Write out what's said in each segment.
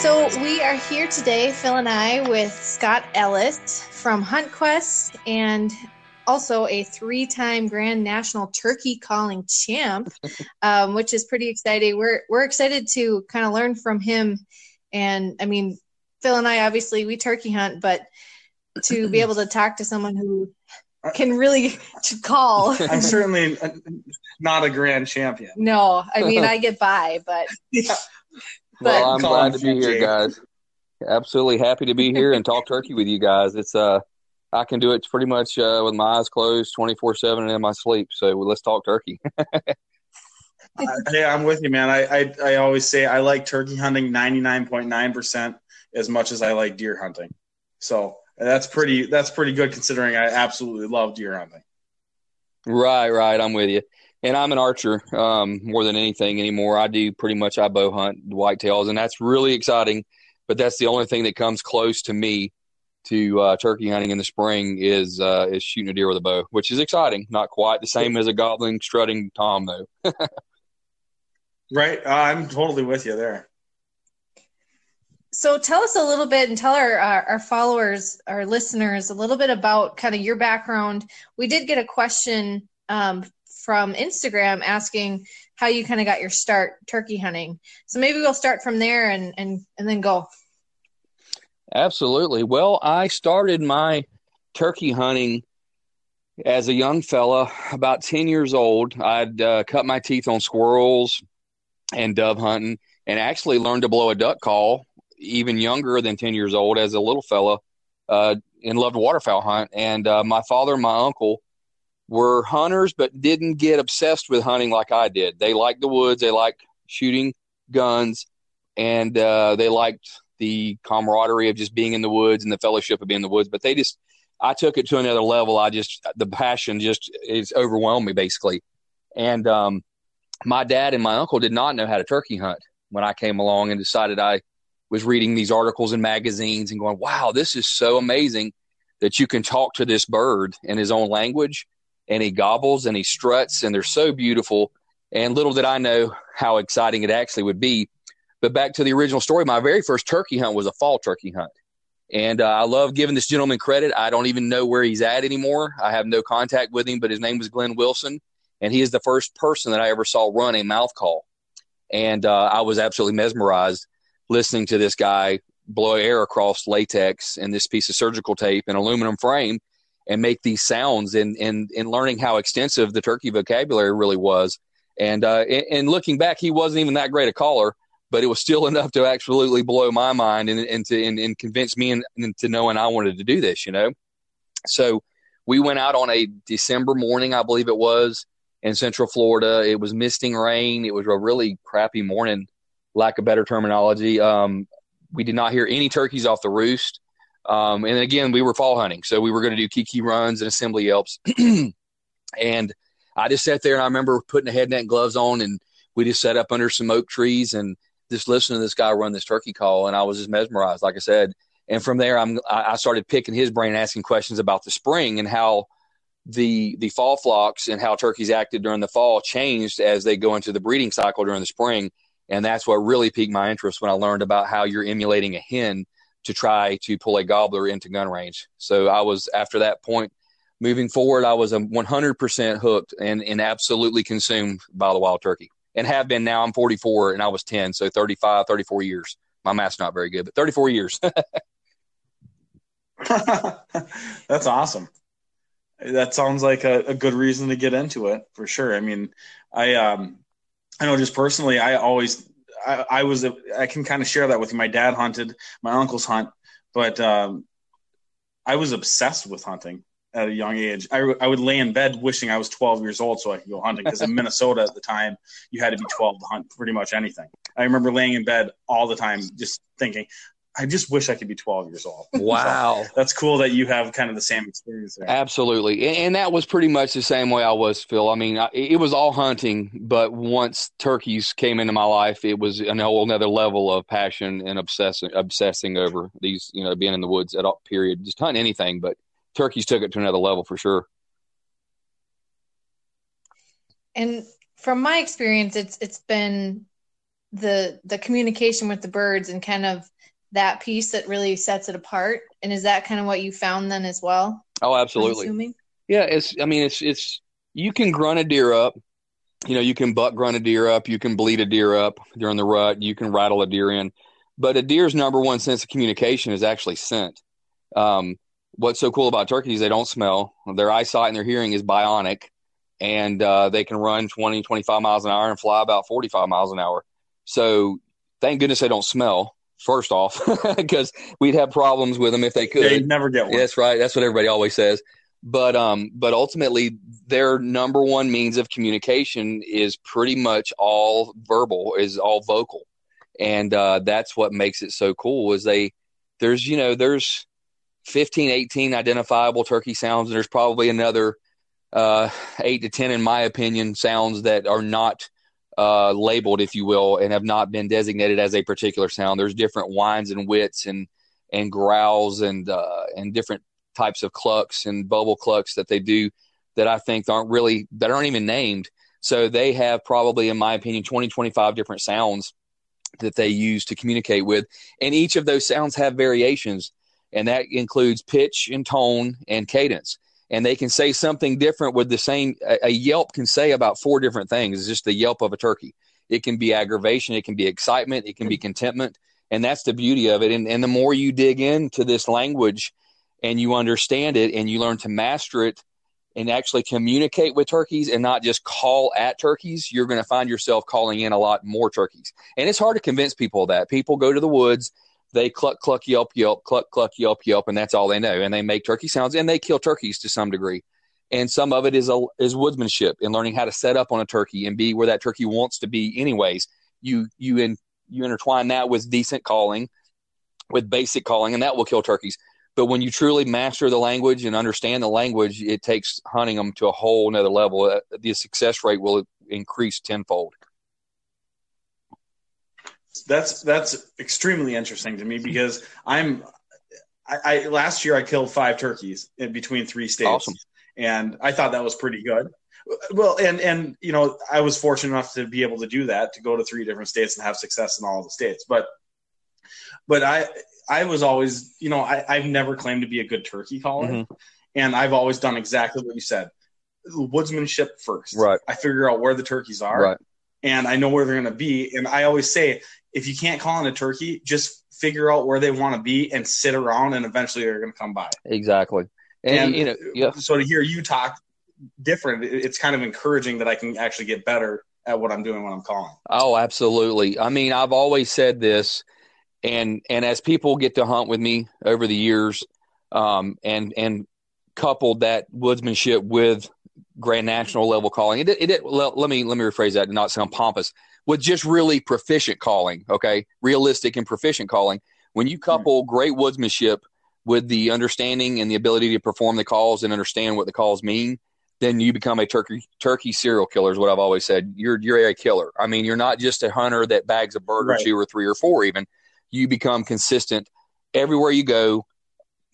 So we are here today, Phil and I, with Scott Ellis from Hunt Quest and also a three-time Grand National Turkey Calling Champ, um, which is pretty exciting. We're we're excited to kind of learn from him, and I mean, Phil and I obviously we turkey hunt, but to be able to talk to someone who can really call. I'm certainly not a grand champion. No, I mean I get by, but yeah. But well, I'm glad to be here, guys. Absolutely happy to be here and talk turkey with you guys. It's uh, I can do it pretty much uh, with my eyes closed, twenty four seven, and in my sleep. So let's talk turkey. Hey, I'm with you, man. I, I I always say I like turkey hunting 99.9 percent as much as I like deer hunting. So that's pretty that's pretty good considering I absolutely love deer hunting. right, right. I'm with you. And I'm an archer um, more than anything anymore. I do pretty much I bow hunt whitetails, and that's really exciting. But that's the only thing that comes close to me to uh, turkey hunting in the spring is uh, is shooting a deer with a bow, which is exciting. Not quite the same as a gobbling, strutting tom, though. Right? Uh, I'm totally with you there. So tell us a little bit and tell our, our, our followers, our listeners, a little bit about kind of your background. We did get a question um, from Instagram asking how you kind of got your start turkey hunting. So maybe we'll start from there and, and, and then go. Absolutely. Well, I started my turkey hunting as a young fella, about 10 years old. I'd uh, cut my teeth on squirrels and dove hunting and actually learned to blow a duck call even younger than 10 years old as a little fella uh, and loved waterfowl hunt. And uh, my father and my uncle were hunters, but didn't get obsessed with hunting like I did. They liked the woods, they liked shooting guns, and uh, they liked the camaraderie of just being in the woods and the fellowship of being in the woods. But they just, I took it to another level. I just, the passion just is overwhelmed me basically. And um, my dad and my uncle did not know how to turkey hunt when I came along and decided I was reading these articles in magazines and going, wow, this is so amazing that you can talk to this bird in his own language and he gobbles and he struts and they're so beautiful. And little did I know how exciting it actually would be. But back to the original story, my very first turkey hunt was a fall turkey hunt. And uh, I love giving this gentleman credit. I don't even know where he's at anymore. I have no contact with him, but his name was Glenn Wilson. And he is the first person that I ever saw run a mouth call. And uh, I was absolutely mesmerized listening to this guy blow air across latex and this piece of surgical tape and aluminum frame and make these sounds and, and, and learning how extensive the turkey vocabulary really was. And, uh, and, looking back, he wasn't even that great a caller, but it was still enough to absolutely blow my mind and, and to and, and convince me and, and to knowing I wanted to do this, you know? So we went out on a December morning, I believe it was, in Central Florida. It was misting rain. It was a really crappy morning, lack of better terminology. Um, we did not hear any turkeys off the roost. Um, and again, we were fall hunting, so we were going to do kiki runs and assembly yelps. and I just sat there and I remember putting a head net and gloves on, and we just sat up under some oak trees and just listening to this guy run this turkey call, and I was just mesmerized, like I said. And from there, I'm I started picking his brain, asking questions about the spring and how the the fall flocks and how turkeys acted during the fall changed as they go into the breeding cycle during the spring. And that's what really piqued my interest when I learned about how you're emulating a hen to try to pull a gobbler into gun range. So I was after that point moving forward, I was a 100% hooked and, and absolutely consumed by the wild turkey and have been now. I'm 44 and I was 10, so 35, 34 years. My math's not very good, but 34 years. That's awesome. That sounds like a, a good reason to get into it for sure. I mean, I um, I know just personally, I always I, I was a, I can kind of share that with you. My dad hunted, my uncles hunt, but um, I was obsessed with hunting at a young age. I, I would lay in bed wishing I was 12 years old so I could go hunting because in Minnesota at the time you had to be 12 to hunt pretty much anything. I remember laying in bed all the time just thinking, I just wish I could be 12 years old. wow. So that's cool that you have kind of the same experience there. Absolutely. And, and that was pretty much the same way I was, Phil. I mean, I, it was all hunting, but once turkeys came into my life, it was a whole another level of passion and obsessing, obsessing over these, you know, being in the woods at all period, just hunting anything, but turkeys took it to another level for sure. And from my experience, it's it's been the the communication with the birds and kind of that piece that really sets it apart. And is that kind of what you found then as well? Oh, absolutely. Yeah, it's. I mean, it's it's. You can grunt a deer up. You know, you can buck grunt a deer up. You can bleat a deer up during the rut. You can rattle a deer in. But a deer's number one sense of communication is actually scent. Um, what's so cool about turkeys? They don't smell. Their eyesight and their hearing is bionic, and uh, they can run 20, 25 miles an hour and fly about 45 miles an hour. So thank goodness they don't smell first off, because we'd have problems with them if they could. They'd never get one. That's right. That's what everybody always says. But um, but ultimately, their number one means of communication is pretty much all verbal, is all vocal, and uh, that's what makes it so cool. Is they there's you know there's 15, 18 identifiable turkey sounds, and there's probably another uh, eight to ten, in my opinion, sounds that are not uh, labeled, if you will, and have not been designated as a particular sound. There's different whines and wits and and growls and uh, and different types of clucks and bubble clucks that they do that I think aren't really that aren't even named. So they have probably, in my opinion, 20, 25 different sounds that they use to communicate with, and each of those sounds have variations, and that includes pitch and tone and cadence and they can say something different with the same a, a yelp can say about four different things. It's just the yelp of a turkey. It can be aggravation. It can be excitement. It can be contentment. And that's the beauty of it. And, and the more you dig into this language and you understand it and you learn to master it and actually communicate with turkeys and not just call at turkeys, you're going to find yourself calling in a lot more turkeys. And it's hard to convince people that. People go to the woods they cluck, cluck, yelp, yelp, cluck, cluck, yelp, yelp, and that's all they know. And they make turkey sounds and they kill turkeys to some degree. And some of it is a, is woodsmanship and learning how to set up on a turkey and be where that turkey wants to be. Anyways, you you in, you intertwine that with decent calling, with basic calling, and that will kill turkeys. But when you truly master the language and understand the language, it takes hunting them to a whole another level. Uh, the success rate will increase tenfold that's that's extremely interesting to me because I'm I, I, last year I killed five turkeys in between three states, awesome. and I thought that was pretty good. Well, and and you know I was fortunate enough to be able to do that to go to three different states and have success in all the states, but but I I was always you know I, I've never claimed to be a good turkey caller, mm-hmm. and I've always done exactly what you said, woodsmanship first. Right. I figure out where the turkeys are. Right and I know where they're going to be. And I always say, if you can't call in a turkey, just figure out where they want to be and sit around, and eventually they're going to come by. Exactly. And, and you know, yeah. so to hear you talk different, it's kind of encouraging that I can actually get better at what I'm doing when I'm calling. Oh, absolutely. I mean, I've always said this, and and as people get to hunt with me over the years, um, and and coupled that woodsmanship with grand national level calling. It, it, it let, let, me let me rephrase that to not sound pompous. With just really proficient calling, okay, realistic and proficient calling. When you couple great woodsmanship with the understanding and the ability to perform the calls and understand what the calls mean, then you become a turkey turkey serial killer. Is what I've always said. You're you're a killer. I mean, you're not just a hunter that bags a bird right. or two or three or four. Even you become consistent everywhere you go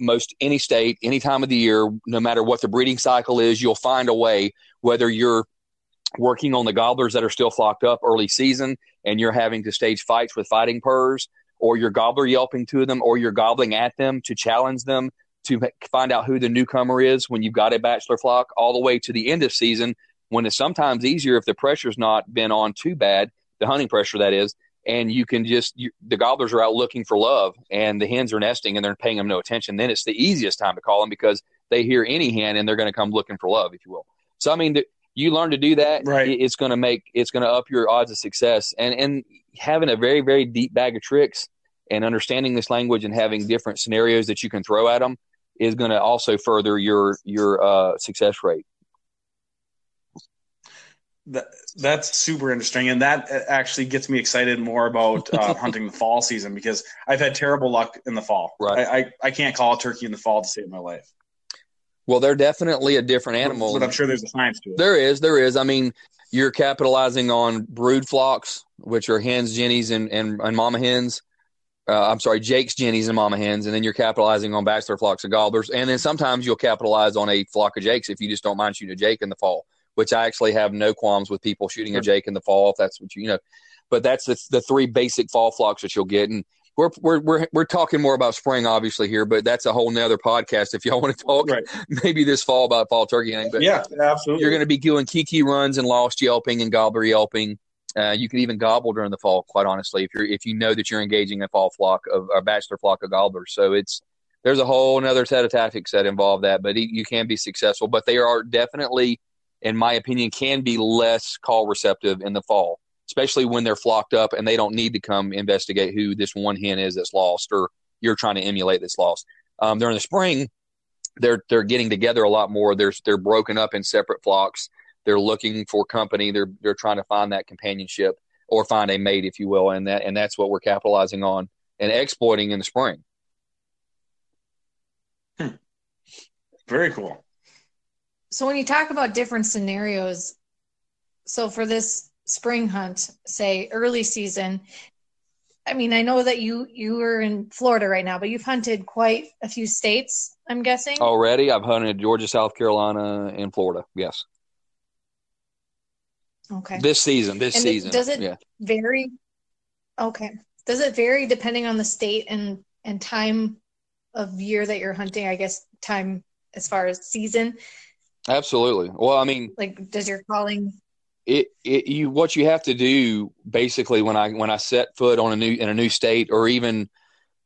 most any state, any time of the year, no matter what the breeding cycle is, you'll find a way, whether you're working on the gobblers that are still flocked up early season and you're having to stage fights with fighting purrs, or you're gobbler yelping to them, or you're gobbling at them to challenge them to find out who the newcomer is when you've got a bachelor flock, all the way to the end of season when it's sometimes easier if the pressure's not been on too bad, the hunting pressure that is, and you can just you, the gobblers are out looking for love and the hens are nesting and they're paying them no attention then it's the easiest time to call them because they hear any hen and they're going to come looking for love if you will. So i mean the, you learn to do that right it's going to make it's going to up your odds of success and and having a very very deep bag of tricks and understanding this language and having different scenarios that you can throw at them is going to also further your your uh, success rate that, that's super interesting, and that actually gets me excited more about uh, hunting the fall season because I've had terrible luck in the fall. Right, I, I, I can't call a turkey in the fall to save my life. Well, they're definitely a different animal, but I'm sure there's a science to it. There is, there is. I mean, you're capitalizing on brood flocks, which are hens, jennies, and and, and mama hens. Uh, I'm sorry, Jake's, jennies, and mama hens, and then you're capitalizing on bachelor flocks of gobblers, and then sometimes you'll capitalize on a flock of Jakes if you just don't mind shooting a Jake in the fall which I actually have no qualms with people shooting a Jake in the fall if that's what you, you know. But that's the, the three basic fall flocks that you'll get. And we're, we're, we're, we're talking more about spring, obviously, here, but that's a whole nother podcast if y'all want to talk right. maybe this fall about fall turkey hunting. But yeah, absolutely. You're going to be doing kiki runs and lost yelping and gobbler yelping. Uh, you could even gobble during the fall, quite honestly, if you're if you know that you're engaging a fall flock of a bachelor flock of gobblers. So it's there's a whole another set of tactics that involve that, but you can be successful. But they are definitely, in my opinion, can be less call receptive in the fall, especially when they're flocked up and they don't need to come investigate who this one hen is that's lost or you're trying to emulate that's lost. Um, during the spring, they're they're getting together a lot more. They're they're broken up in separate flocks they're looking for company. They're they're trying to find that companionship or find a mate, if you will, and that and that's what we're capitalizing on and exploiting in the spring. Hmm. Very cool. So when you talk about different scenarios, so for this spring hunt, say early season, I mean, I know that you you are in Florida right now, but you've hunted quite a few states. I'm guessing already. I've hunted Georgia, South Carolina, and Florida. Yes. Okay. This season, this and season. Does it yeah. vary? Okay. Does it vary depending on the state and and time of year that you're hunting? I guess time as far as season. Absolutely. Well, I mean, like, does your calling? It, it you what you have to do basically when I when I set foot on a new in a new state or even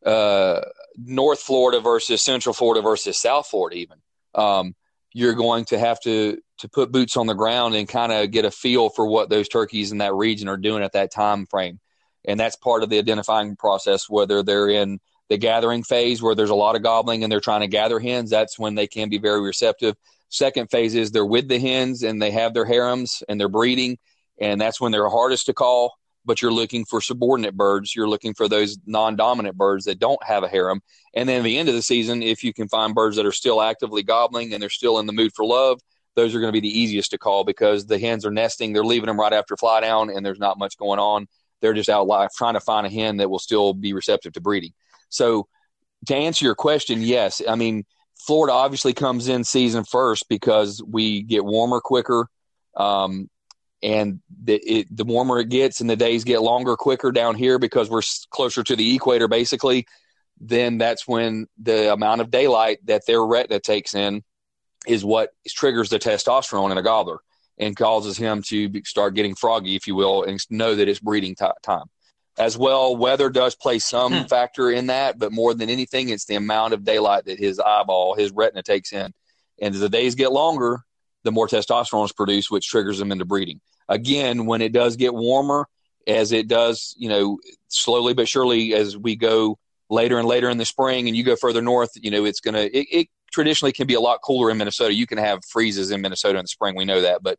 uh, North Florida versus Central Florida versus South Florida even um, you're going to have to to put boots on the ground and kind of get a feel for what those turkeys in that region are doing at that time frame. And that's part of the identifying process, whether they're in the gathering phase where there's a lot of gobbling and they're trying to gather hens, that's when they can be very receptive. Second phase is they're with the hens and they have their harems and they're breeding, and that's when they're hardest to call. But you're looking for subordinate birds. You're looking for those non dominant birds that don't have a harem. And then at the end of the season, if you can find birds that are still actively gobbling and they're still in the mood for love, those are going to be the easiest to call because the hens are nesting. They're leaving them right after fly down, and there's not much going on. They're just out live trying to find a hen that will still be receptive to breeding. So, to answer your question, yes, I mean Florida obviously comes in season first because we get warmer quicker, um, and the, it, the warmer it gets and the days get longer quicker down here because we're closer to the equator, basically. Then that's when the amount of daylight that their retina takes in is what triggers the testosterone in a gobbler and causes him to start getting froggy, if you will, and know that it's breeding t- time. As well, weather does play some hmm. factor in that, but more than anything, it's the amount of daylight that his eyeball, his retina takes in. And as the days get longer, the more testosterone is produced, which triggers them into breeding. Again, when it does get warmer, as it does, you know, slowly but surely as we go later and later in the spring and you go further north, you know, it's going to, it, it traditionally can be a lot cooler in Minnesota. You can have freezes in Minnesota in the spring. We know that, but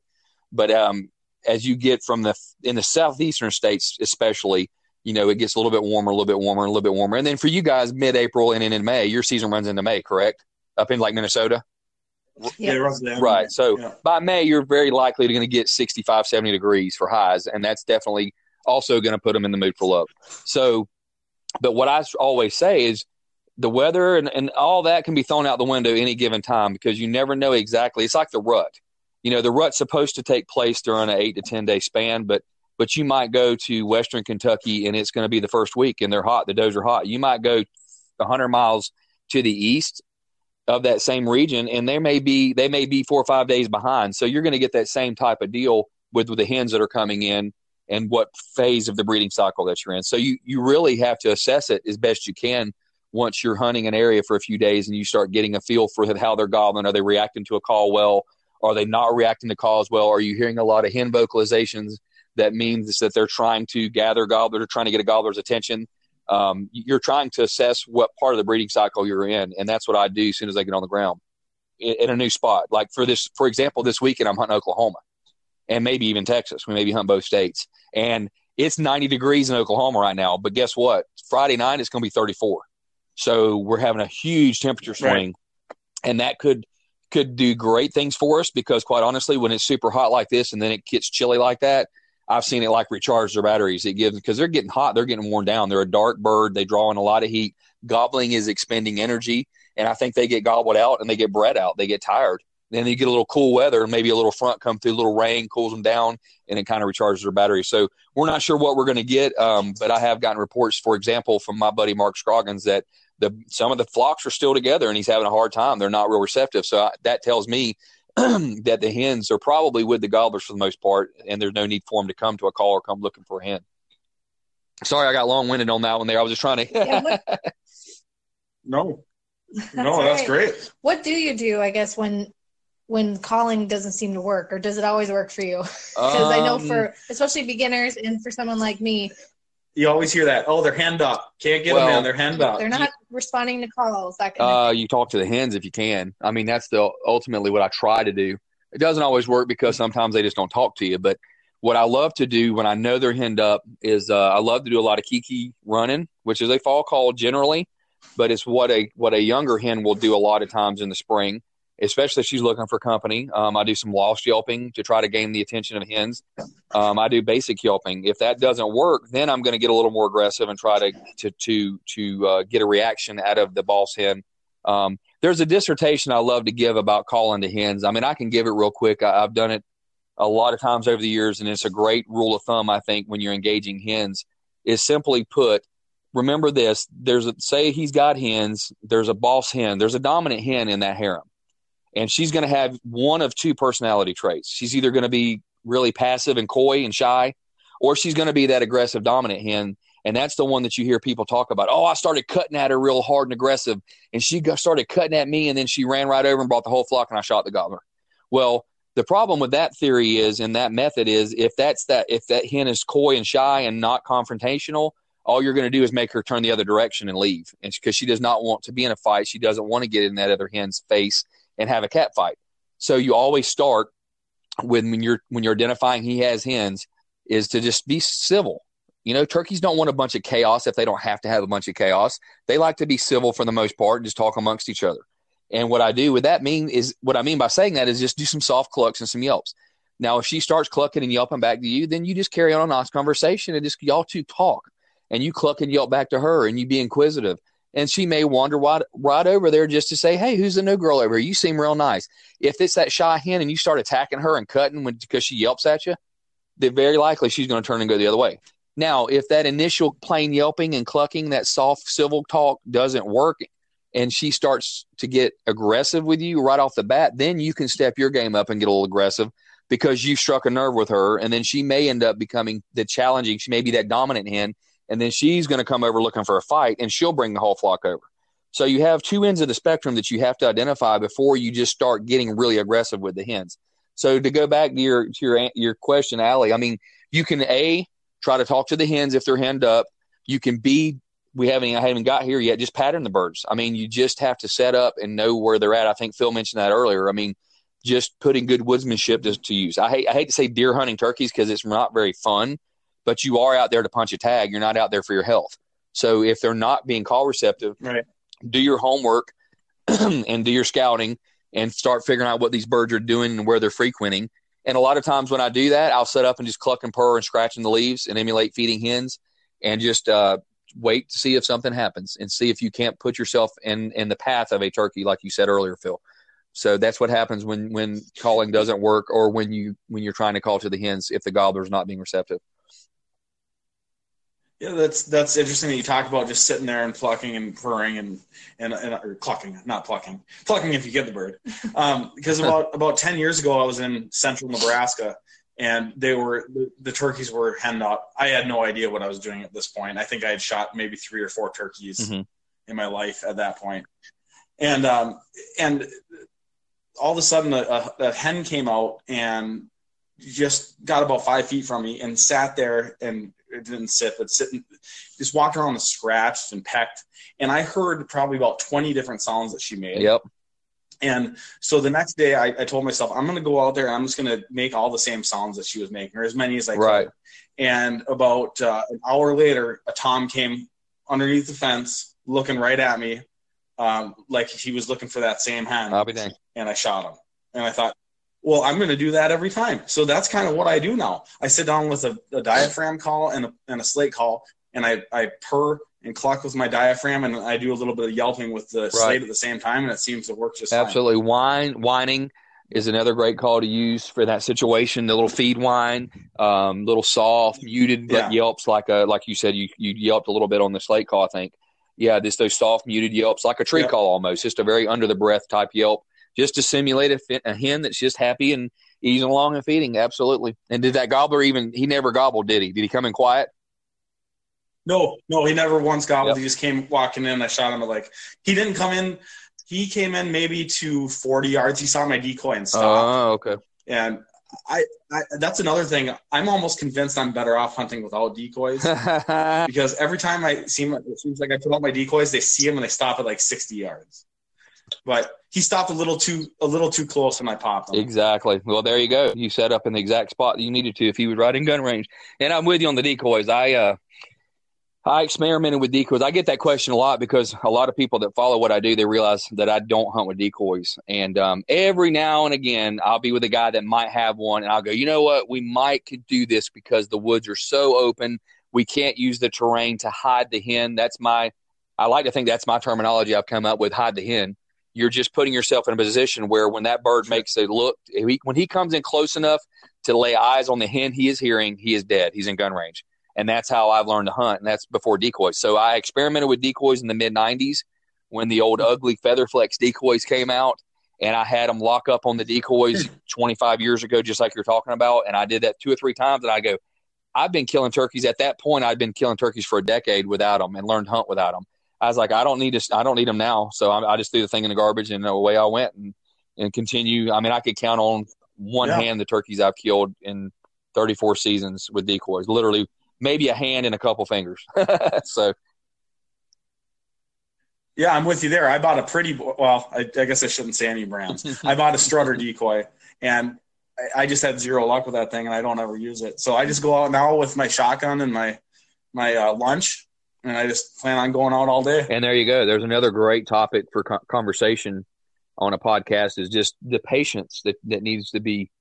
but um, as you get from the in the southeastern states, especially, you know, it gets a little bit warmer, a little bit warmer, a little bit warmer. And then for you guys, mid-April and then in May, your season runs into May, correct? Up in like Minnesota. Yeah, yeah right. So yeah. by May, you're very likely going to get 65, 70 degrees for highs, and that's definitely also going to put them in the mood for love. So, but what I always say is the weather and, and all that can be thrown out the window any given time because you never know exactly. It's like the rut. You know, the rut's supposed to take place during an eight to ten day span, but but you might go to Western Kentucky and it's going to be the first week and they're hot. The does are hot. You might go 100 miles to the east of that same region and they may be they may be four or five days behind. So you're going to get that same type of deal with, with the hens that are coming in and what phase of the breeding cycle that you're in. So you you really have to assess it as best you can once you're hunting an area for a few days and you start getting a feel for how they're gobbling. Are they reacting to a call well? Are they not reacting to calls well? Are you hearing a lot of hen vocalizations? That means that they're trying to gather gobblers, trying to get a gobbler's attention. Um, you're trying to assess what part of the breeding cycle you're in, and that's what I do as soon as I get on the ground in, in a new spot. Like for this, for example, this weekend I'm hunting Oklahoma, and maybe even Texas. We maybe hunt both states, and it's 90 degrees in Oklahoma right now. But guess what? Friday night it's going to be 34. So we're having a huge temperature swing, right. and that could could do great things for us because quite honestly, when it's super hot like this and then it gets chilly like that, I've seen it like recharge their batteries. It gives because they're getting hot, they're getting worn down. They're a dark bird, they draw in a lot of heat. Gobbling is expending energy, and I think they get gobbled out and they get bred out. They get tired then you get a little cool weather and maybe a little front come through, a little rain cools them down, and it kind of recharges their battery. So we're not sure what we're going to get, um, but I have gotten reports, for example, from my buddy Mark Scroggins that the some of the flocks are still together and he's having a hard time. They're not real receptive. So I, that tells me that the hens are probably with the gobblers for the most part, and there's no need for them to come to a call or come looking for a hen. Sorry, I got long winded on that one there. I was just trying to. yeah, what... no, that's no, that's great. What do you do? I guess when when calling doesn't seem to work, or does it always work for you? Because um, I know for um, especially beginners and for someone like me, you always hear that. Oh, they're henned up. Can't get well, them in. They're henned up. They're not responding to calls. That uh, you talk to the hens if you can. I mean, that's the ultimately what I try to do. It doesn't always work because sometimes they just don't talk to you. But what I love to do when I know they're henned up is uh, I love to do a lot of kiki running, which is a fall call generally, but it's what a what a younger hen will do a lot of times in the spring especially if she's looking for company. Um, I do some lost yelping to try to gain the attention of hens. Um, I do basic yelping. If that doesn't work, then I'm going to get a little more aggressive and try to to to to uh, get a reaction out of the boss hen. Um, there's a dissertation I love to give about calling to hens. I mean, I can give it real quick. I, I've done it a lot of times over the years, and it's a great rule of thumb. I think when you're engaging hens, is simply put. Remember this: there's a, say he's got hens. There's a boss hen. There's a dominant hen in that harem and she's going to have one of two personality traits. She's either going to be really passive and coy and shy, or she's going to be that aggressive dominant hen. And that's the one that you hear people talk about. Oh, I started cutting at her real hard and aggressive, and she started cutting at me, and then she ran right over and brought the whole flock, and I shot the gobbler. Well, the problem with that theory is, and that method is, if that's that, if that hen is coy and shy and not confrontational, all you're going to do is make her turn the other direction and leave, and because she does not want to be in a fight, she doesn't want to get in that other hen's face and have a cat fight. So you always start with when you're when you're identifying he has hens is to just be civil. You know, turkeys don't want a bunch of chaos if they don't have to have a bunch of chaos. They like to be civil for the most part and just talk amongst each other. And what I do with that mean is what I mean by saying that is just do some soft clucks and some yelps. Now, if she starts clucking and yelping back to you, then you just carry on a nice conversation and just y'all two talk and you cluck and yelp back to her and you be inquisitive and she may wander right, right over there just to say, "Hey, who's the new girl over here? You seem real nice." If it's that shy hen and you start attacking her and cutting when, because she yelps at you, then very likely she's going to turn and go the other way. Now, if that initial plain yelping and clucking, that soft civil talk doesn't work, and she starts to get aggressive with you right off the bat, then you can step your game up and get a little aggressive because you struck a nerve with her, and then she may end up becoming the challenging. She may be that dominant hen and then she's going to come over looking for a fight and she'll bring the whole flock over. So you have two ends of the spectrum that you have to identify before you just start getting really aggressive with the hens. So to go back to your to your your question, Allie, I mean, you can a try to talk to the hens if they're henned up. You can b we haven't I haven't got here yet. Just pattern the birds. I mean, you just have to set up and know where they're at. I think Phil mentioned that earlier. I mean, just putting good woodsmanship to, to use. I hate I hate to say deer hunting turkeys because it's not very fun but you are out there to punch a tag. You're not out there for your health. So if they're not being call receptive, right. do your homework and do your scouting and start figuring out what these birds are doing and where they're frequenting. And a lot of times when I do that, I'll set up and just cluck and purr and scratch in the leaves and emulate feeding hens and just uh, wait to see if something happens and see if you can't put yourself in, in the path of a turkey, like you said earlier, Phil. So that's what happens when, when calling doesn't work or when you when you're trying to call to the hens if the gobbler's not being receptive. Yeah, that's that's interesting that you talk about just sitting there and plucking and purring and and, and or clucking, not plucking, plucking if you get the bird. Um, because about about ten years ago, I was in central Nebraska, and they were the, the, turkeys were henned up. I had no idea what I was doing at this point. I think I had shot maybe three or four turkeys mm-hmm. in my life at that point, and um, and all of a sudden a, a, a hen came out and just got about five feet from me and sat there and it didn't sit, but sitting, just walked around and scratched and pecked. And I heard probably about 20 different sounds that she made. Yep. And so the next day I, I told myself, I'm going to go out there and I'm just going to make all the same sounds that she was making or as many as I could. Right. And about uh, an hour later, a Tom came underneath the fence looking right at me. Um, like he was looking for that same hen. I'll be dang. And I shot him. And I thought, well, I'm going to do that every time. So that's kind of what I do now. I sit down with a, a diaphragm call and a, and a slate call, and I, I purr and cluck with my diaphragm, and I do a little bit of yelping with the right. slate at the same time, and it seems to work just absolutely fine. whine whining. is another great call to use for that situation. The little feed whine, um, little soft, muted yeah. yelps like a like you said you you yelped a little bit on the slate call. I think, yeah, just those soft muted yelps like a tree call almost, just a very under the breath type yelp, just to simulate a, a hen that's just happy and easing along and feeding. Absolutely. And did that gobbler even? He never gobbled, did he? Did he come in quiet? No, no, he never once gobbled. Yep. He just came walking in. I shot him at like he didn't come in he came in maybe to 40 yards. He saw my decoy and stopped. Oh, okay. And I, I, that's another thing. I'm almost convinced I'm better off hunting without decoys because every time I seem it seems like I put out my decoys, they see them and they stop at like 60 yards. But he stopped a little too a little too close and I popped him. Exactly. Well, there you go. You set up in the exact spot that you needed to if he was right in gun range. And I'm with you on the decoys. I uh I experimented with decoys. I get that question a lot because a lot of people that follow what I do, they realize that I don't hunt with decoys. And um, every now and again, I'll be with a guy that might have one, and I'll go, you know what? We might could do this because the woods are so open. We can't use the terrain to hide the hen. That's my. I like to think that's my terminology. I've come up with hide the hen. You're just putting yourself in a position where when that bird makes a look, when he comes in close enough to lay eyes on the hen he is hearing, he is dead. He's in gun range and that's how I've learned to hunt, and that's before decoys. So I experimented with decoys in the mid '90s when the old mm-hmm. ugly Featherflex decoys came out, and I had them lock up on the decoys hmm. 25 years ago, just like you're talking about, and I did that two or three times, and I go, I've been killing turkeys at that point. I'd been killing turkeys for a decade without them and learned to hunt without them. I was like, I don't need to, I don't need them now. So I, I just threw the thing in the garbage and away I went and, and continue. I mean, I could count on one yeah. hand the turkeys I've killed in 34 seasons with decoys, literally maybe a hand and a couple fingers. so. Yeah, I'm with you there. I bought a pretty well. I, I guess I shouldn't say any brands. I bought a strutter decoy, and I, I, just had zero luck with that thing, and I don't ever use it. So I just go out now with my shotgun and my my uh, lunch, and I just plan on going out all day. And there you go. There's another great topic for conversation on a podcast is just the patience that that needs to be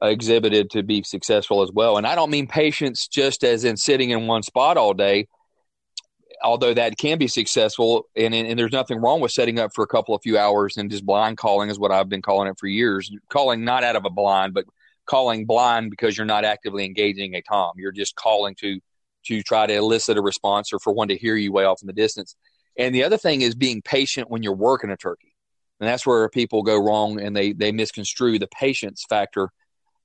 exhibited to be successful as well. And I don't mean patience just as in sitting in one spot all day, although that can be successful. And, and there's nothing wrong with setting up for a couple of few hours and just blind calling is what I've been calling it for years. Calling not out of a blind, but calling blind because you're not actively engaging a tom. You're just calling to to try to elicit a response or for one to hear you way off in the distance. And the other thing is being patient when you're working a turkey. And that's where people go wrong and they, they misconstrue the patience factor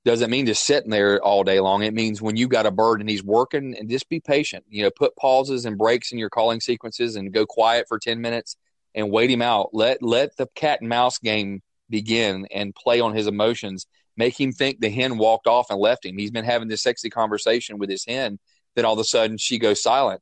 doesn't mean just sitting there all day long. It means when you got a bird and he's working, and just be patient. You know, put pauses and breaks in your calling sequences, and go quiet for ten minutes and wait him out. Let let the cat and mouse game begin and play on his emotions. Make him think the hen walked off and left him. He's been having this sexy conversation with his hen. Then all of a sudden she goes silent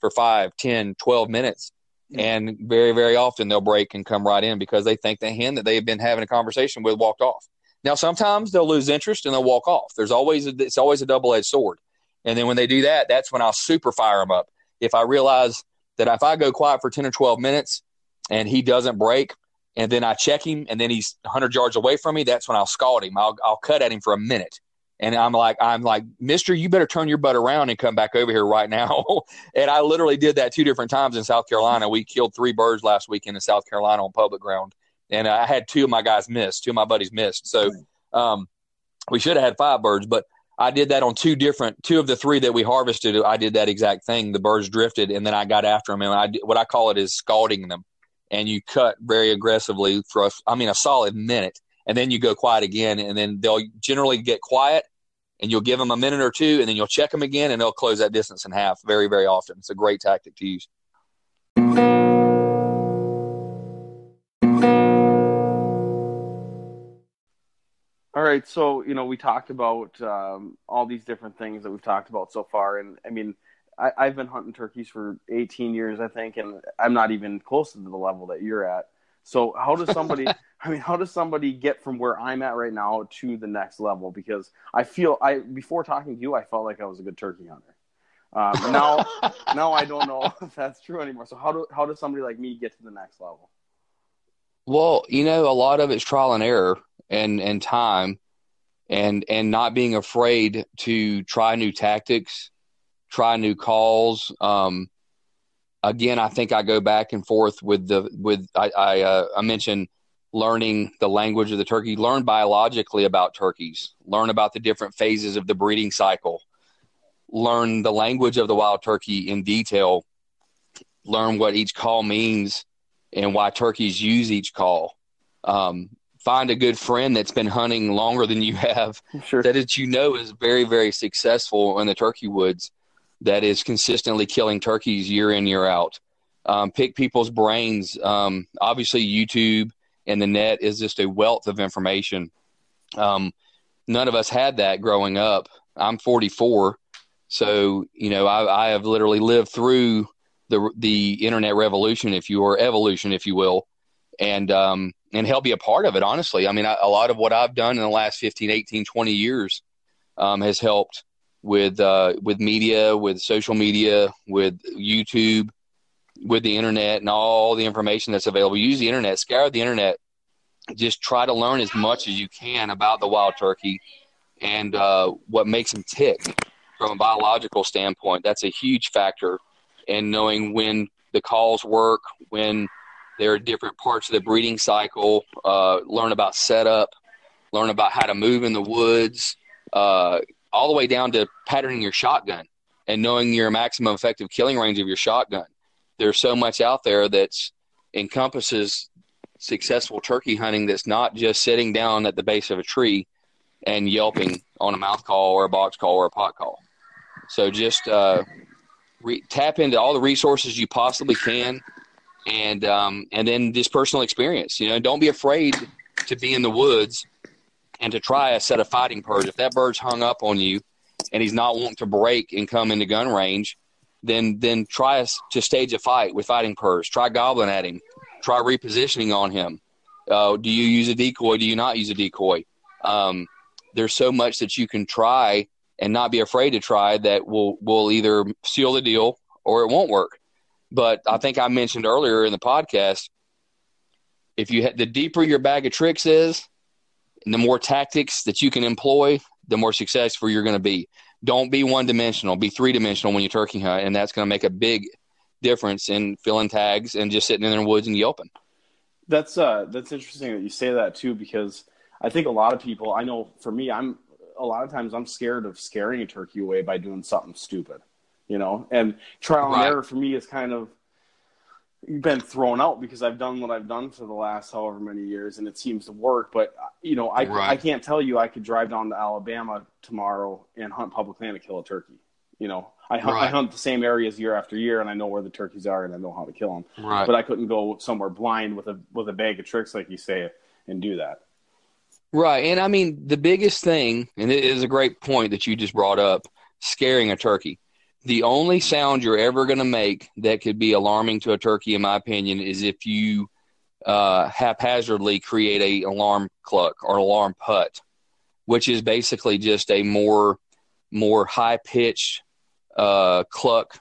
for five, ten, twelve minutes. Hmm. And very, very often they'll break and come right in because they think the hen that they've been having a conversation with walked off. Now, sometimes they'll lose interest and they'll walk off. There's always a, it's always a double edged sword. And then when they do that, that's when I'll super fire them up. If I realize that if I go quiet for 10 or 12 minutes and he doesn't break, and then I check him and then he's 100 yards away from me, that's when I'll scald him. I'll, I'll cut at him for a minute. And I'm like, I'm like, Mister, you better turn your butt around and come back over here right now. and I literally did that two different times in South Carolina. We killed three birds last weekend in South Carolina on public ground and I had two of my guys miss, two of my buddies missed. So um, we should have had five birds, but I did that on two different, two of the three that we harvested. I did that exact thing. The birds drifted, and then I got after them, and I what I call it is scalding them, and you cut very aggressively for a, I mean a solid minute, and then you go quiet again, and then they'll generally get quiet, and you'll give them a minute or two, and then you'll check them again, and they'll close that distance in half very very often. It's a great tactic to use. All right, so you know we talked about um, all these different things that we've talked about so far, and I mean, I, have been hunting turkeys for 18 years, I think, and I'm not even close to the level that you're at. So how does somebody? I mean, how does somebody get from where I'm at right now to the next level? Because I feel I before talking to you, I felt like I was a good turkey hunter. Um, now, now I don't know if that's true anymore. So how do how does somebody like me get to the next level? Well, you know, a lot of it's trial and error and and time and and not being afraid to try new tactics try new calls um, again i think i go back and forth with the with i i, uh, I mentioned learning the language of the turkey, learn biologically about turkeys, learn about the different phases of the breeding cycle, learn the language of the wild turkey in detail, learn what each call means and why turkeys use each call. Um, find a good friend that's been hunting longer than you have, Sure. that you know is very, very successful in the turkey woods, that is consistently killing turkeys year in, year out. Um, pick people's brains. Um, obviously, YouTube and the net is just a wealth of information. Um, none of us had that growing up. I'm 44, so you know I, I have literally lived through the the internet revolution, if you or evolution, if you will, and um, and help be a part of it. Honestly, I mean, I, a lot of what I've done in the last 15, 18, 20 years um, has helped with uh, with media, with social media, with YouTube, with the internet, and all the information that's available. Use the internet, scour the internet. Just try to learn as much as you can about the wild turkey and uh, what makes them tick from a biological standpoint. That's a huge factor in knowing when the calls work, when there are different parts of the breeding cycle. Uh, learn about setup, learn about how to move in the woods, uh, all the way down to patterning your shotgun and knowing your maximum effective killing range of your shotgun. There's so much out there that's encompasses successful turkey hunting that's not just sitting down at the base of a tree and yelping on a mouth call or a box call or a pot call. So just uh, re- tap into all the resources you possibly can, and um, and then this personal experience. You know, don't be afraid to be in the woods and to try a set of fighting purrs. If that bird's hung up on you and he's not wanting to break and come into gun range, then then try a, to stage a fight with fighting purrs. Try gobbling at him. Try repositioning on him. Uh, do you use a decoy? Do you not use a decoy? Um, there's so much that you can try and not be afraid to try that will will either seal the deal or it won't work. But I think I mentioned earlier in the podcast, if you ha- the deeper your bag of tricks is, and the more tactics that you can employ, the more successful you're going to be. Don't be one dimensional. Be three dimensional when you turkey hunt, and that's going to make a big difference in filling tags and just sitting in the woods and yelping. That's uh that's interesting that you say that too because I think a lot of people I know for me I'm a lot of times I'm scared of scaring a turkey away by doing something stupid, you know. And trial and Right. error for me is kind of been thrown out because I've done what I've done for the last however many years and it seems to work. But uh, you know, I Right. I can't tell you I could drive down to Alabama tomorrow and hunt public land to kill a turkey. You know, I hunt, I hunt the same areas year after year, and I know where the turkeys are, and I know how to kill them Right. but I couldn't go somewhere blind with a with a bag of tricks like you say and do that. Right. And I mean, the biggest thing, and it is a great point that you just brought up scaring a turkey. The only sound you're ever going to make that could be alarming to a turkey, in my opinion, is if you uh, haphazardly create a alarm cluck or alarm putt, which is basically just a more more high pitched uh, cluck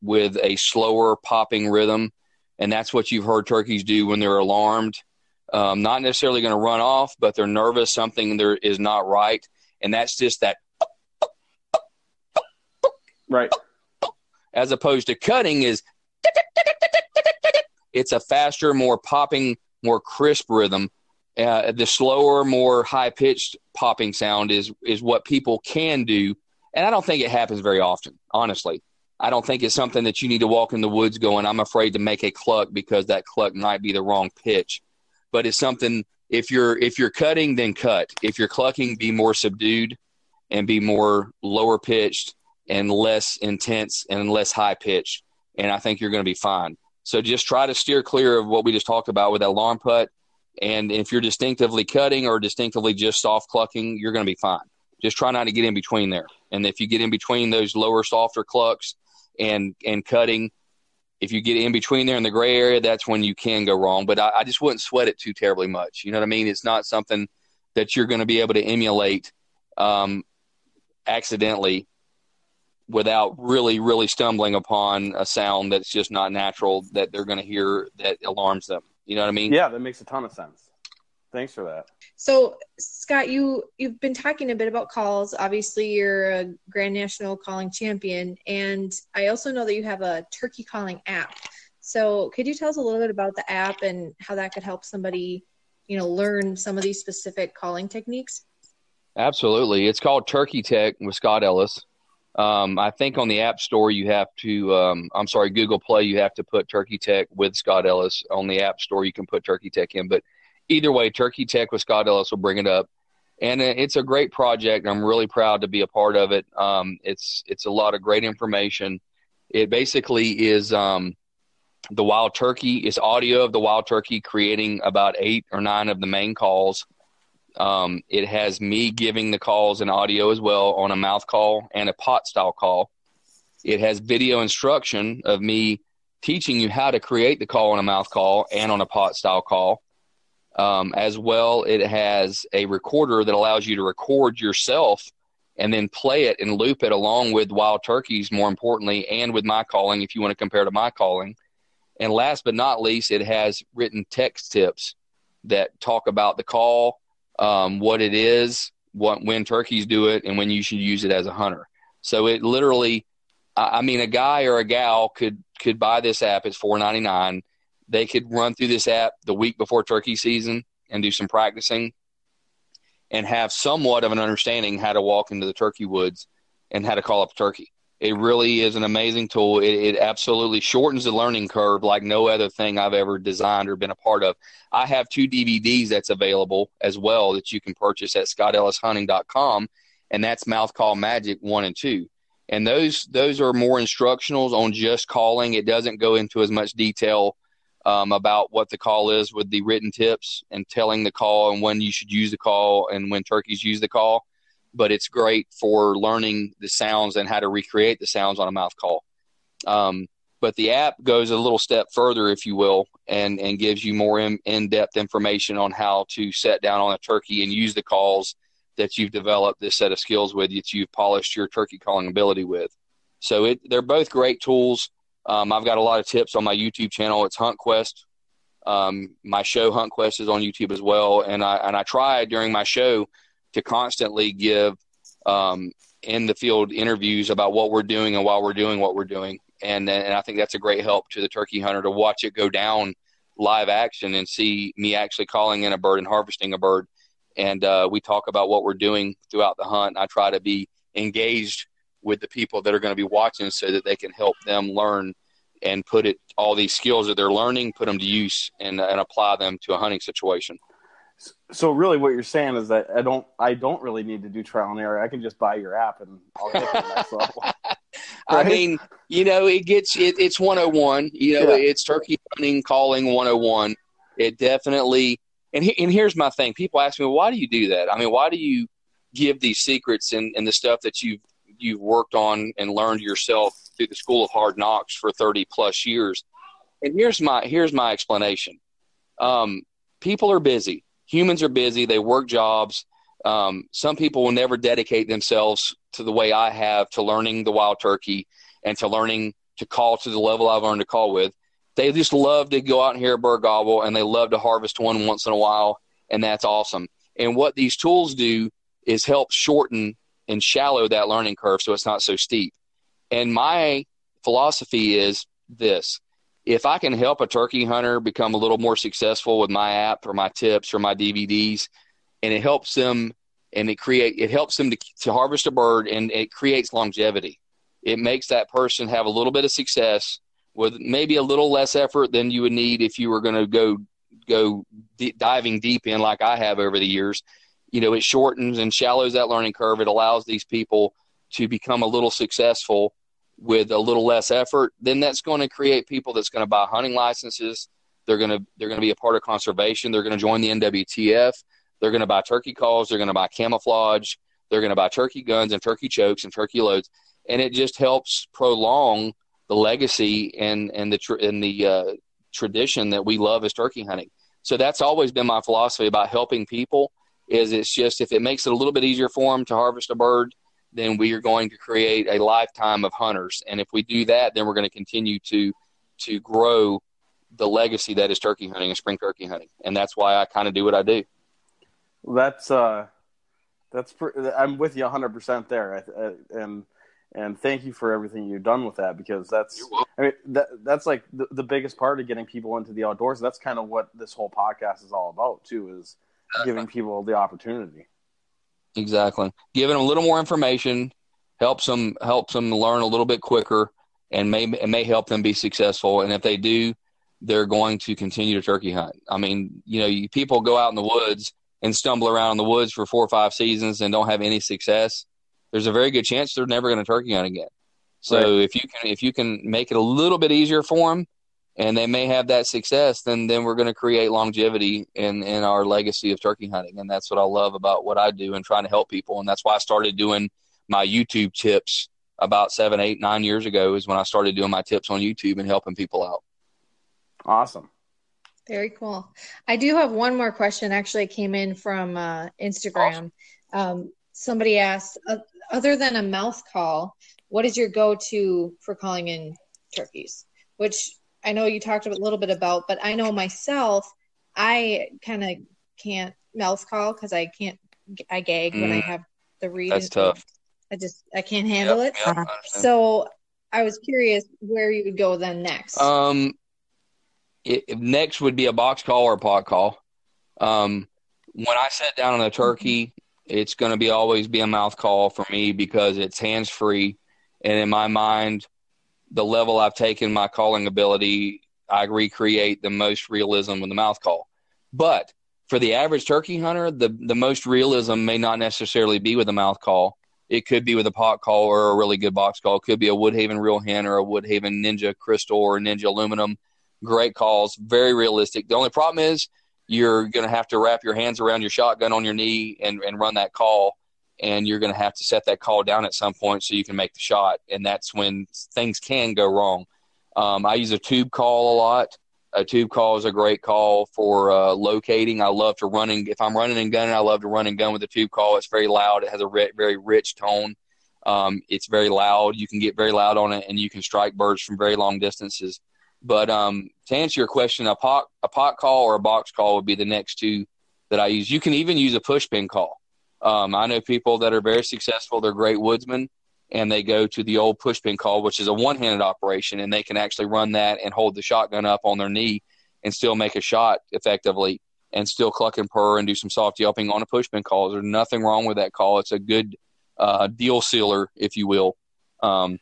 with a slower popping rhythm, and that's what you've heard turkeys do when they're alarmed um, not necessarily going to run off, but they're nervous. Something there is not right, and that's just that. Right. As opposed to cutting is, it's a faster, more popping, more crisp rhythm. Uh, the slower, more high pitched popping sound is is what people can do, and I don't think it happens very often. Honestly, I don't think it's something that you need to walk in the woods going. I'm afraid to make a cluck because that cluck might be the wrong pitch. But it's something if you're if you're cutting, then cut. If you're clucking, be more subdued and be more lower pitched and less intense and less high pitched. And I think you're going to be fine. So just try to steer clear of what we just talked about with that alarm putt. And if you're distinctively cutting or distinctively just soft clucking, you're going to be fine. Just try not to get in between there. And if you get in between those lower, softer clucks and and cutting, if you get in between there in the gray area, that's when you can go wrong. But I, I just wouldn't sweat it too terribly much. You know what I mean? It's not something that you're going to be able to emulate um, accidentally without really, really stumbling upon a sound that's just not natural that they're going to hear that alarms them. You know what I mean? Yeah, that makes a ton of sense. Thanks for that. So, Scott, you you've been talking a bit about calls. Obviously, you're a Grand National calling champion, and I also know that you have a turkey calling app. So, could you tell us a little bit about the app and how that could help somebody you know learn some of these specific calling techniques? Absolutely, it's called Turkey Tech with Scott Ellis. Um, I think on the App Store you have to, um, I'm sorry, Google Play you have to put Turkey Tech with Scott Ellis. On the App Store you can put Turkey Tech in, but either way, Turkey Tech with Scott Ellis will bring it up and it's a great project. I'm really proud to be a part of it. Um, it's it's a lot of great information. It basically is um, the wild turkey is audio of the wild turkey creating about eight or nine of the main calls. Um, it has me giving the calls in audio as well on a mouth call and a pot style call. It has video instruction of me teaching you how to create the call on a mouth call and on a pot style call. Um, as well, it has a recorder that allows you to record yourself and then play it and loop it along with wild turkeys, more importantly, and with my calling if you want to compare to my calling. And last but not least, it has written text tips that talk about the call, um, what it is, what when turkeys do it, and when you should use it as a hunter. So it literally, I mean, a guy or a gal could could buy this app. It's four ninety nine they could run through this app the week before turkey season and do some practicing and have somewhat of an understanding how to walk into the turkey woods and how to call up a turkey. It really is an amazing tool. It, it, absolutely shortens the learning curve like no other thing I've ever designed or been a part of. I have two DVDs that's available as well that you can purchase at scottellishunting.com, and that's Mouth Call Magic 1 and 2. And those those are more instructionals on just calling. It doesn't go into as much detail um, about what the call is with the written tips and telling the call and when you should use the call and when turkeys use the call. But it's great for learning the sounds and how to recreate the sounds on a mouth call. Um, but the app goes a little step further, if you will, and, and gives you more in, in-depth information on how to set down on a turkey and use the calls that you've developed this set of skills with that you've polished your turkey calling ability with. So it, they're both great tools. Um, I've got a lot of tips on my YouTube channel. It's Hunt Quest. Um, my show Hunt Quest is on YouTube as well, and I and I try during my show to constantly give um, in the field interviews about what we're doing and why we're doing what we're doing, and and I think that's a great help to the turkey hunter to watch it go down live action and see me actually calling in a bird and harvesting a bird, and uh, we talk about what we're doing throughout the hunt. I try to be engaged with the people that are going to be watching so that they can help them learn and put it all these skills that they're learning put them to use and, and apply them to a hunting situation so really what you're saying is that i don't i don't really need to do trial and error i can just buy your app and i'll get it myself right? i mean you know it gets it, it's 101 you know yeah. it's turkey hunting calling 101 it definitely and, he, and here's my thing people ask me why do you do that i mean why do you give these secrets and, and the stuff that you've you've worked on and learned yourself through the school of hard knocks for 30 plus years. And here's my here's my explanation. Um, people are busy. Humans are busy. They work jobs. Um, some people will never dedicate themselves to the way I have to learning the wild turkey and to learning to call to the level I've learned to call with. They just love to go out and hear a bird gobble and they love to harvest one once in a while, and that's awesome. And what these tools do is help shorten and shallow that learning curve so it's not so steep. And my philosophy is this if I can help a turkey hunter become a little more successful with my app or my tips or my DVDs, and it helps them and it create it helps them to, to harvest a bird and it creates longevity. It makes that person have a little bit of success with maybe a little less effort than you would need if you were going to go go d- diving deep in like I have over the years you know, it shortens and shallows that learning curve. It allows these people to become a little successful with a little less effort. Then that's going to create people that's going to buy hunting licenses. They're going to they're going to be a part of conservation. They're going to join the NWTF. They're going to buy turkey calls. They're going to buy camouflage. They're going to buy turkey guns and turkey chokes and turkey loads, and it just helps prolong the legacy and and the tr- and the uh, tradition that we love as turkey hunting. So that's always been my philosophy about helping people is it's just if it makes it a little bit easier for them to harvest a bird, then we are going to create a lifetime of hunters. And if we do that, then we're going to continue to to grow the legacy that is turkey hunting and spring turkey hunting. And that's why I kind of do what I do. That's uh, that's I'm with you 100 percent there, and And thank you for everything you've done with that because that's I mean that that's like the, the biggest part of getting people into the outdoors. That's kind of what this whole podcast is all about too is giving people the opportunity. Exactly. Giving them a little more information helps them helps them learn a little bit quicker and may it may help them be successful. And if they do, they're going to continue to turkey hunt. I mean, you know, you, people go out in the woods and stumble around in the woods for four or five seasons and don't have any success. There's a very good chance they're never going to turkey hunt again. So right. if you can if you can make it a little bit easier for them, and they may have that success, then then we're going to create longevity in in our legacy of turkey hunting, and that's what I love about what I do and trying to help people, and that's why I started doing my YouTube tips about seven, eight, nine years ago is when I started doing my tips on YouTube and helping people out. Awesome. Very cool. I do have one more question. Actually, came in from uh, Instagram. Awesome. Um, somebody asked, uh, other than a mouth call, what is your go-to for calling in turkeys? Which I know you talked a little bit about, but I know myself, I kind of can't mouth call because I can't. I gag mm. when I mm. have the reed. That's tough. I just I can't handle yep, it. Yep, so I was curious where you would go then next. Um, it, next would be a box call or a pot call. Um, when I sit down on a turkey, it's going to be always be a mouth call for me because it's hands free, and in my mind, the level I've taken my calling ability, I recreate the most realism with the mouth call. But for the average turkey hunter, the the most realism may not necessarily be with a mouth call. It could be with a pot call or a really good box call. It could be a Woodhaven Real Hen or a Woodhaven Ninja Crystal or Ninja Aluminum. Great calls, very realistic. The only problem is you're going to have to wrap your hands around your shotgun on your knee and, and run that call. And you're going to have to set that call down at some point so you can make the shot. And that's when things can go wrong. Um, I use a tube call a lot. A tube call is a great call for uh, locating. I love to running. If I'm running and gunning, I love to run and gun with a tube call. It's very loud. It has a re- very rich tone. Um, it's very loud. You can get very loud on it, and you can strike birds from very long distances. But um, to answer your question, a pot a pot call or a box call would be the next two that I use. You can even use a push pin call. Um, I know people that are very successful. They're great woodsmen, and they go to the old push pin call, which is a one handed operation, and they can actually run that and hold the shotgun up on their knee and still make a shot effectively and still cluck and purr and do some soft yelping on a push pin call. There's nothing wrong with that call. It's a good uh, deal sealer, if you will. Um,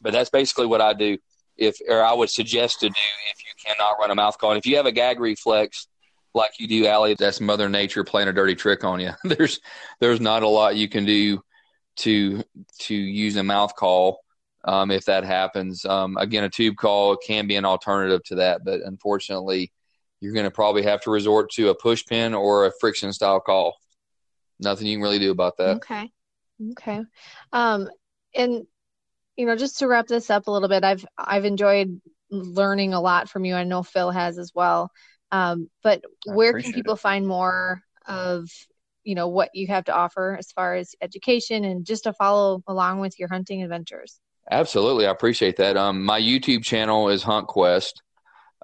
but that's basically what I do. If or I would suggest to do if you cannot run a mouth call. And if you have a gag reflex like you do, Allie, that's Mother Nature playing a dirty trick on you. there's there's not a lot you can do to to use a mouth call um, if that happens. Um, again, a tube call can be an alternative to that, but unfortunately, you're going to probably have to resort to a push pin or a friction style call. Nothing you can really do about that. Okay. Okay. Um, and you know, just to wrap this up a little bit, I've I've enjoyed learning a lot from you. I know Phil has as well. Um, but where can people it. find more of you know what you have to offer as far as education and just to follow along with your hunting adventures? Absolutely. I appreciate that. Um, my youtube channel is hunt quest.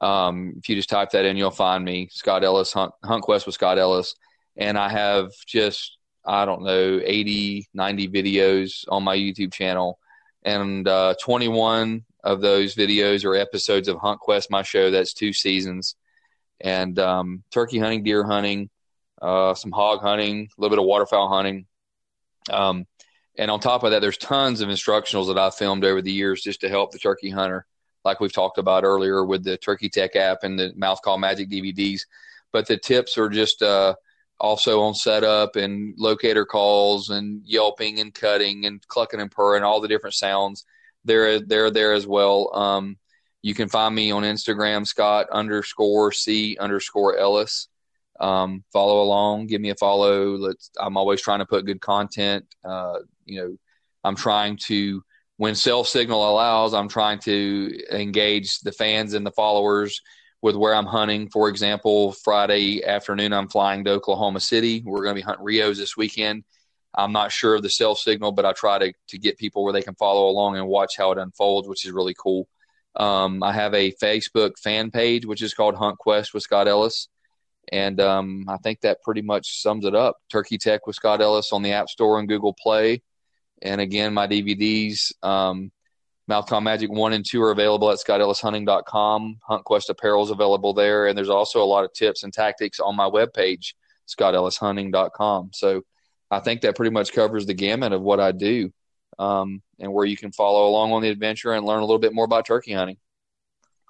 Um, if you just type that in you'll find me scott ellis hunt, hunt quest with scott ellis. And i have just i don't know 80 90 videos on my youtube channel. And uh, 21 of those videos are episodes of hunt quest my show. That's two seasons and um, turkey hunting deer hunting uh, some hog hunting, a little bit of waterfowl hunting. Um, and on top of that, there's tons of instructionals that I've filmed over the years just to help the turkey hunter, like we've talked about earlier with the Turkey Tech app and the Mouth Call Magic DVDs. But the tips are just uh, also on setup and locator calls and yelping and cutting and clucking and purring, all the different sounds. They're they're there as well. Um, you can find me on Instagram, Scott underscore C underscore Ellis um, follow along, give me a follow. Let's. I'm always trying to put good content. Uh, you know, I'm trying to when Self Signal allows, I'm trying to engage the fans and the followers with where I'm hunting. For example, Friday afternoon, I'm flying to Oklahoma City. We're going to be hunting Rios this weekend. I'm not sure of the self signal, but I try to, to get people where they can follow along and watch how it unfolds, which is really cool. Um, I have a Facebook fan page, which is called Hunt Quest with Scott Ellis. And um, I think that pretty much sums it up. Turkey Tech with Scott Ellis on the App Store and Google Play. And again, my DVDs, um, Magic 1 and 2 are available at scottellishunting.com. HuntQuest apparel is available there. And there's also a lot of tips and tactics on my webpage, scottellishunting.com. So I think that pretty much covers the gamut of what I do um, and where you can follow along on the adventure and learn a little bit more about turkey hunting.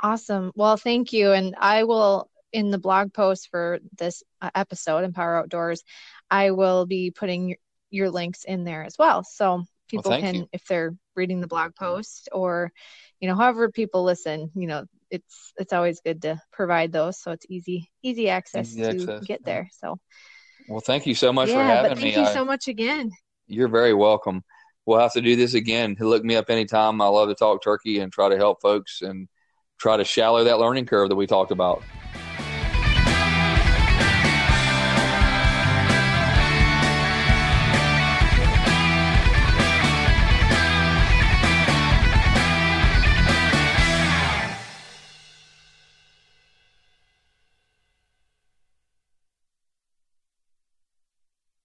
Awesome. Well, thank you. And I will, in the blog post for this uh, episode, Empower Outdoors, I will be putting your, your links in there as well. So people well, can, you. if they're reading the blog post or, you know, however people listen, you know, it's it's always good to provide those so it's easy easy access easy to access. get there. So well, thank you so much yeah, for having thank me. Thank you I, so much again. You're very welcome. We'll have to do this again. Look me up anytime. I love to talk turkey and try to help folks and try to shallow that learning curve that we talked about.